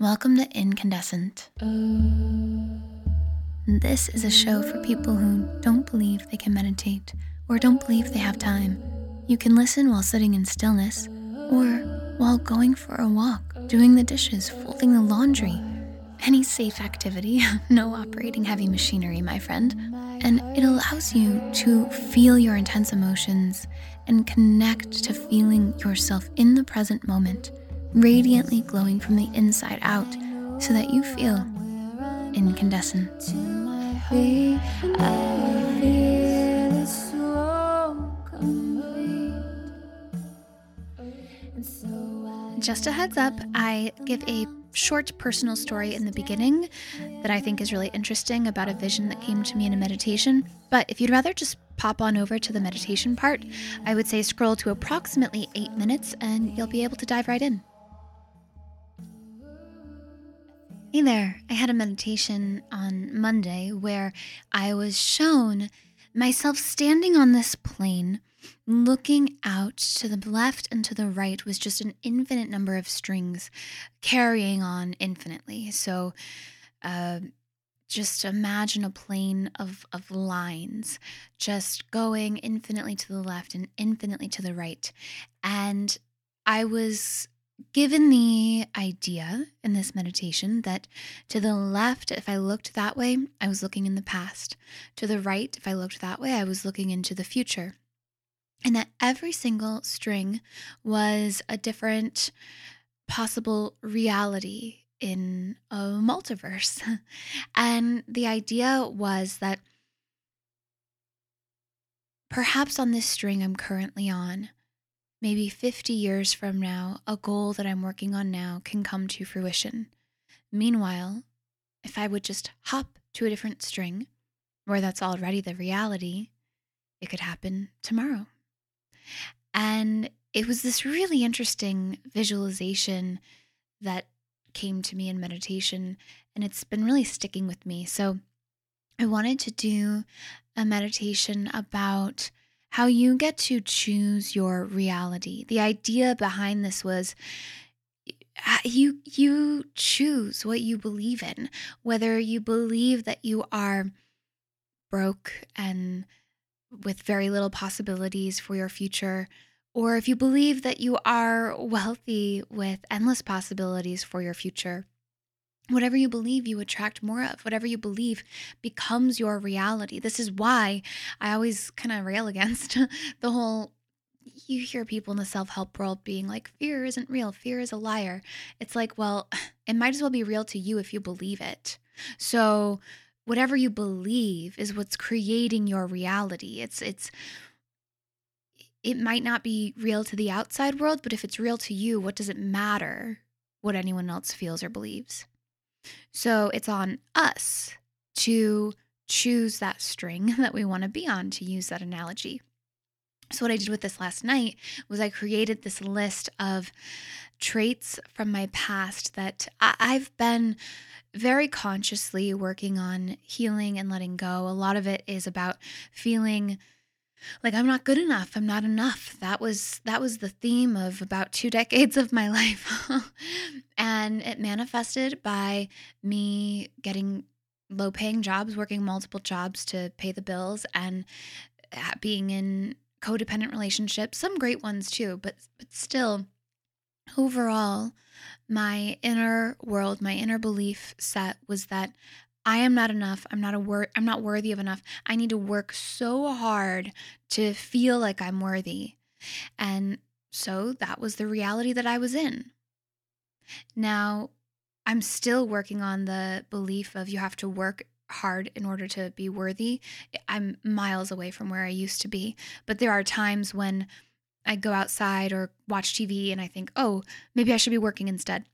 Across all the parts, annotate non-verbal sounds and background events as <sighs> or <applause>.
Welcome to Incandescent. This is a show for people who don't believe they can meditate or don't believe they have time. You can listen while sitting in stillness or while going for a walk, doing the dishes, folding the laundry. Any safe activity, <laughs> no operating heavy machinery, my friend. And it allows you to feel your intense emotions and connect to feeling yourself in the present moment radiantly glowing from the inside out so that you feel incandescent. Just a heads up, I give a short personal story in the beginning that I think is really interesting about a vision that came to me in a meditation. But if you'd rather just pop on over to the meditation part, I would say scroll to approximately eight minutes and you'll be able to dive right in. Hey there. I had a meditation on Monday where I was shown myself standing on this plane, looking out to the left and to the right was just an infinite number of strings carrying on infinitely. So, uh, just imagine a plane of, of lines just going infinitely to the left and infinitely to the right. And I was given the idea in this meditation that to the left, if I looked that way, I was looking in the past. To the right, if I looked that way, I was looking into the future. And that every single string was a different possible reality in a multiverse. <laughs> and the idea was that perhaps on this string I'm currently on, maybe 50 years from now, a goal that I'm working on now can come to fruition. Meanwhile, if I would just hop to a different string, where that's already the reality, it could happen tomorrow. And it was this really interesting visualization that came to me in meditation, and it's been really sticking with me. So I wanted to do a meditation about how you get to choose your reality. The idea behind this was uh, you you choose what you believe in, whether you believe that you are broke and with very little possibilities for your future, or if you believe that you are wealthy with endless possibilities for your future. Whatever you believe, you attract more of. Whatever you believe becomes your reality. This is why I always kind of rail <laughs> against the whole. You hear people in the self help world being like, fear isn't real, fear is a liar. It's like, well, <sighs> it might as well be real to you if you believe it. So, whatever you believe is what's creating your reality. It's, it's, it might not be real to the outside world, but if it's real to you, what does it matter what anyone else feels or believes? So it's on us to choose that string <laughs> that we want to be on, to use that analogy. So, what I did with this last night was I created this list of traits from my past that I've been very consciously working on healing and letting go. A lot of it is about feeling like i'm not good enough. I'm not enough. That was that was the theme of about two <laughs> decades of my life. <laughs> And it manifested by me getting low paying jobs working multiple jobs to pay the bills and uh, being in codependent relationships some great ones too but but still overall my inner world my inner belief set was that I am not enough. I'm not a wor- I'm not worthy of enough. I need to work so hard to feel like I'm worthy. And so that was the reality that I was in. Now, I'm still working on the belief of you have to work hard in order to be worthy. I'm miles away from where I used to be, but there are times when I go outside or watch TV and I think, "Oh, maybe I should be working instead."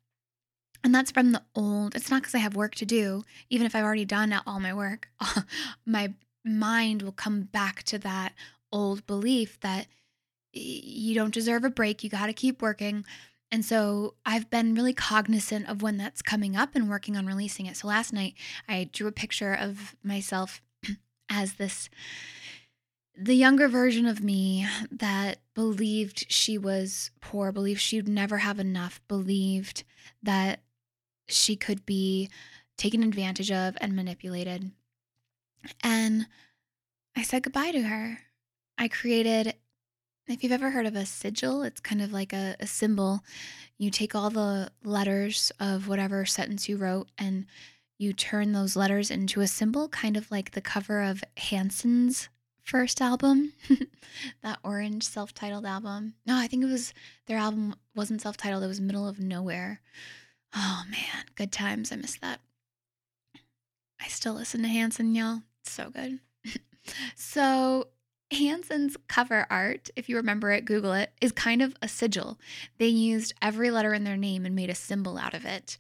And that's from the old, it's not because I have work to do. Even if I've already done all my work, <laughs> my mind will come back to that old belief that you don't deserve a break. You got to keep working. And so I've been really cognizant of when that's coming up and working on releasing it. So last night I drew a picture of myself <clears throat> as this the younger version of me that believed she was poor, believed she'd never have enough, believed that she could be taken advantage of and manipulated. And I said goodbye to her. I created, if you've ever heard of a sigil, it's kind of like a, a symbol. You take all the letters of whatever sentence you wrote and you turn those letters into a symbol, kind of like the cover of Hanson's first album, <laughs> that orange self titled album. No, I think it was their album wasn't self titled, it was Middle of Nowhere. Oh man, good times. I miss that. I still listen to Hanson, y'all. so good. <laughs> so, Hanson's cover art, if you remember it, Google it, is kind of a sigil. They used every letter in their name and made a symbol out of it.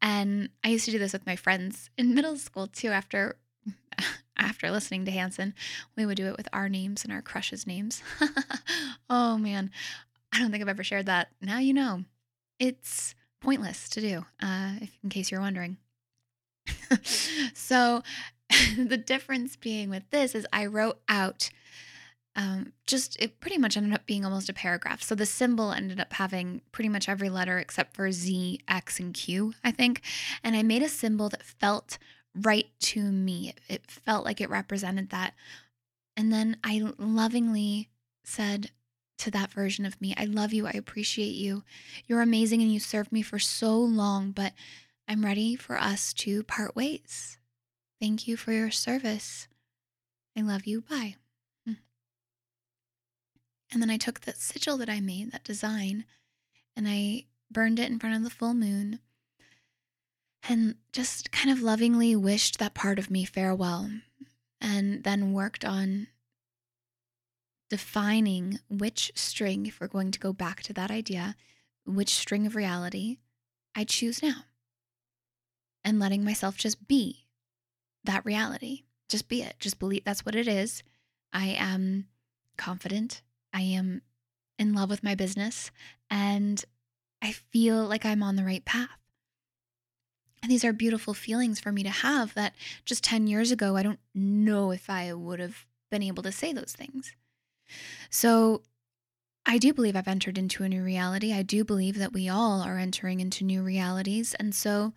And I used to do this with my friends in <laughs> middle school too after <laughs> after listening to Hanson. We would do it with our names and our crushes' names. oh man. I don't think I've ever shared that. Now you know. It's pointless to do, uh, if, in case you're wondering. <laughs> so <laughs> the difference being with this is I wrote out um, just it pretty much ended up being almost a paragraph. So the symbol ended up having pretty much every letter except for Z, X, and Q, I think. And I made a symbol that felt right to me. It, it felt like it represented that. And then I lovingly said to that version of me, I love you. I appreciate you. You're amazing and you served me for so long, but I'm ready for us to part ways. Thank you for your service. I love you. Bye. Hmm. And then I took that sigil that I made, that design, and I burned it in front of the full moon and just kind of lovingly wished that part of me farewell and then worked on defining which string, if we're going to go back to that idea, which string of reality I choose now and letting myself just be that reality. Just be it. Just believe that's what it is. I am confident. I am in love with my business and I feel like I'm on the right path. And these are beautiful feelings for me to have that just 10 years ago, I don't know if I would have been able to say those things. So I do believe I've entered into a new reality. I do believe that we all are entering into new realities. And so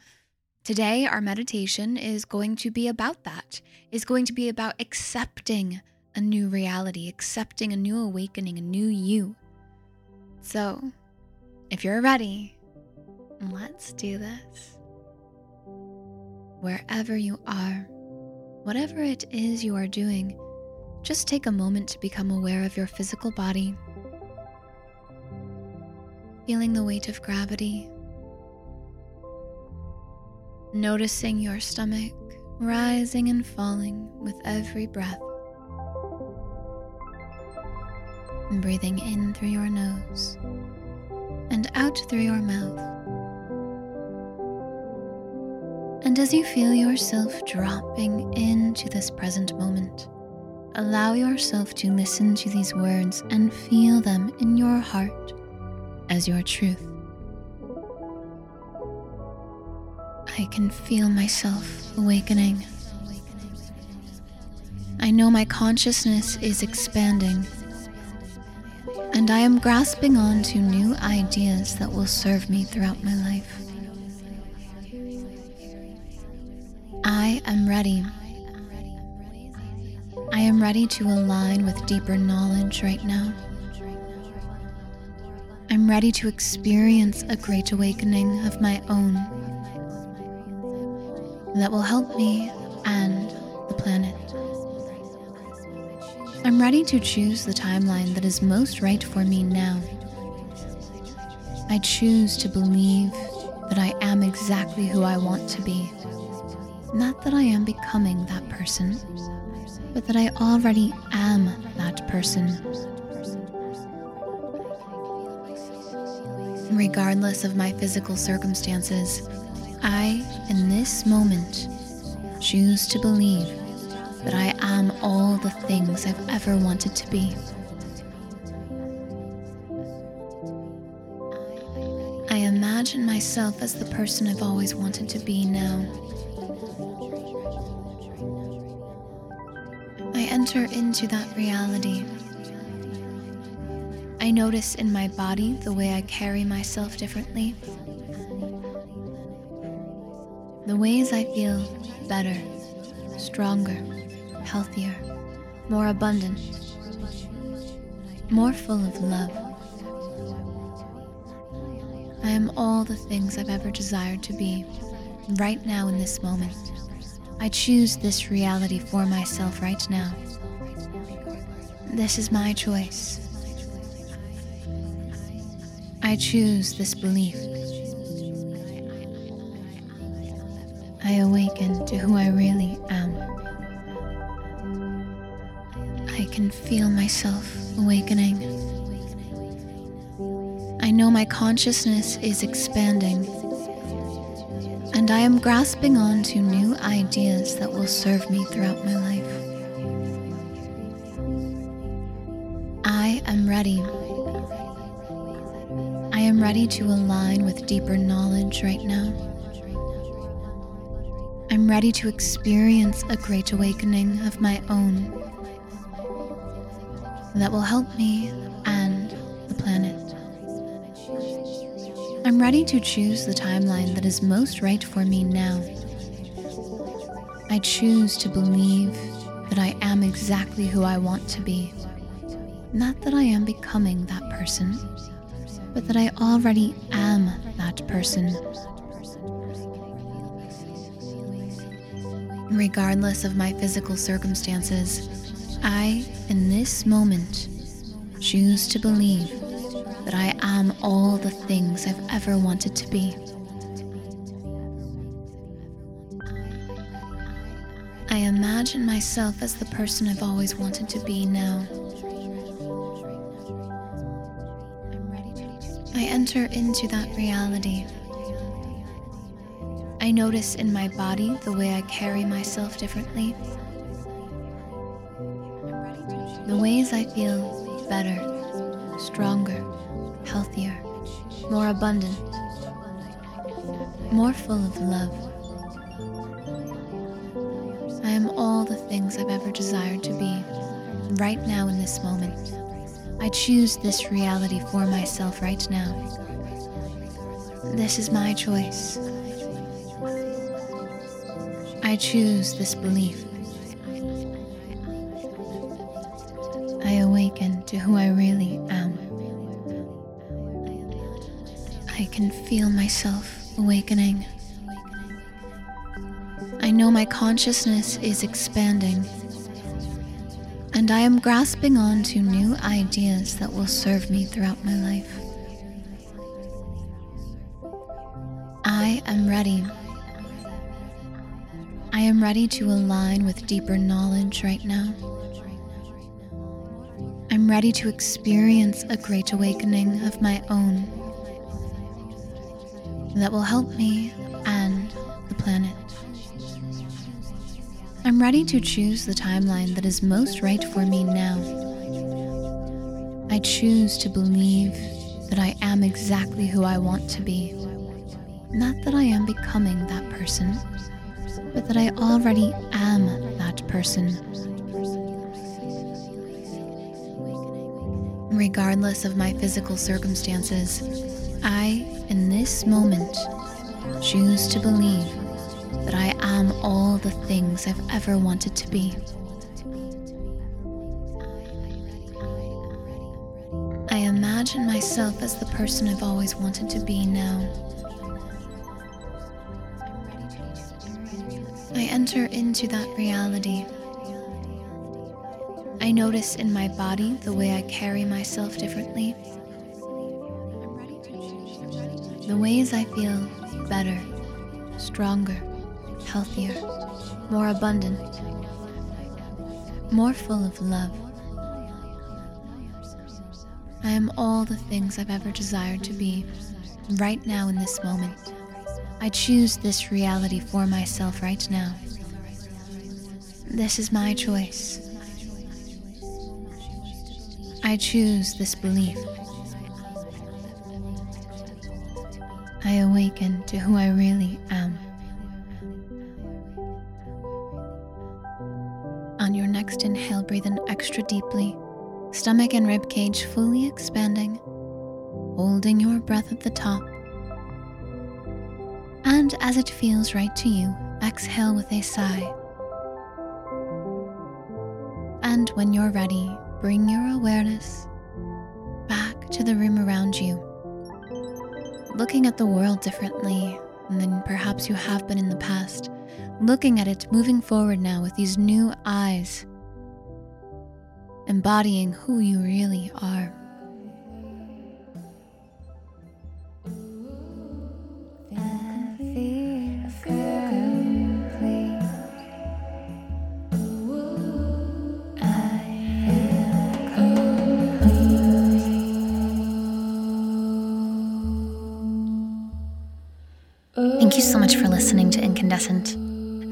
Today, our meditation is going to be about that, is going to be about accepting a new reality, accepting a new awakening, a new you. So, if you're ready, let's do this. Wherever you are, whatever it is you are doing, just take a moment to become aware of your physical body, feeling the weight of gravity noticing your stomach rising and falling with every breath. And breathing in through your nose and out through your mouth. And as you feel yourself dropping into this present moment, allow yourself to listen to these words and feel them in your heart as your truth. I can feel myself awakening. I know my consciousness is expanding, and I am grasping on to new ideas that will serve me throughout my life. I am ready. I am ready to align with deeper knowledge right now. I'm ready to experience a great awakening of my own that will help me and the planet. I'm ready to choose the timeline that is most right for me now. I choose to believe that I am exactly who I want to be. Not that I am becoming that person, but that I already am that person. Regardless of my physical circumstances, I, in this moment, choose to believe that I am all the things I've ever wanted to be. I imagine myself as the person I've always wanted to be now. Enter into that reality. I notice in my body the way I carry myself differently. The ways I feel better, stronger, healthier, more abundant, more full of love. I am all the things I've ever desired to be right now in this moment. I choose this reality for myself right now. This is my choice. I choose this belief. I awaken to who I really am. I can feel myself awakening. I know my consciousness is expanding, and I am grasping on to new ideas that will serve me throughout my life. Am ready. I am ready to align with deeper knowledge right now. I'm ready to experience a great awakening of my own that will help me and the planet. I'm ready to choose the timeline that is most right for me now. I choose to believe that I am exactly who I want to be. Not that I am becoming that person, but that I already am that person. Regardless of my physical circumstances, I, in this moment, choose to believe that I am all the things I've ever wanted to be. I imagine myself as the person I've always wanted to be now. I enter into that reality. I notice in my body the way I carry myself differently the ways I feel better, stronger, healthier, more abundant, more full of love. I am all the things I've ever desired to be right now in this moment. I choose this reality for myself right now. This is my choice. I choose this belief. I awaken to who I really am. I can feel myself awakening. I know my consciousness is expanding, and I am grasping on to new ideas that will serve me throughout my life. I am ready. I am ready to align with deeper knowledge right now. I'm ready to experience a great awakening of my own that will help me ready to choose the timeline that is most right for me now. I choose to believe that I am exactly who I want to be. Not that I am becoming that person, but that I already am that person. Regardless of my physical circumstances, I, in this moment, choose to believe that I am all the things I've ever wanted to be. I imagine myself as the person I've always wanted to be now. I enter into that reality I notice in my body the way I carry myself differently. The ways I feel better, stronger, healthier, more abundant, more full of love. I am all the things I've ever desired to be right now in this moment. I choose this reality for myself right now. This is my choice. I choose this belief. I awaken to who I really am. Extra deeply, stomach and rib cage fully expanding, holding your breath at the top. And as it feels right to you, exhale with a sigh. And when you're ready, bring your awareness back to the room around you, looking at the world differently than perhaps you have been in the past, looking at it moving forward now with these new eyes, embodying who you really are. Thank you so much for listening to Incandescent.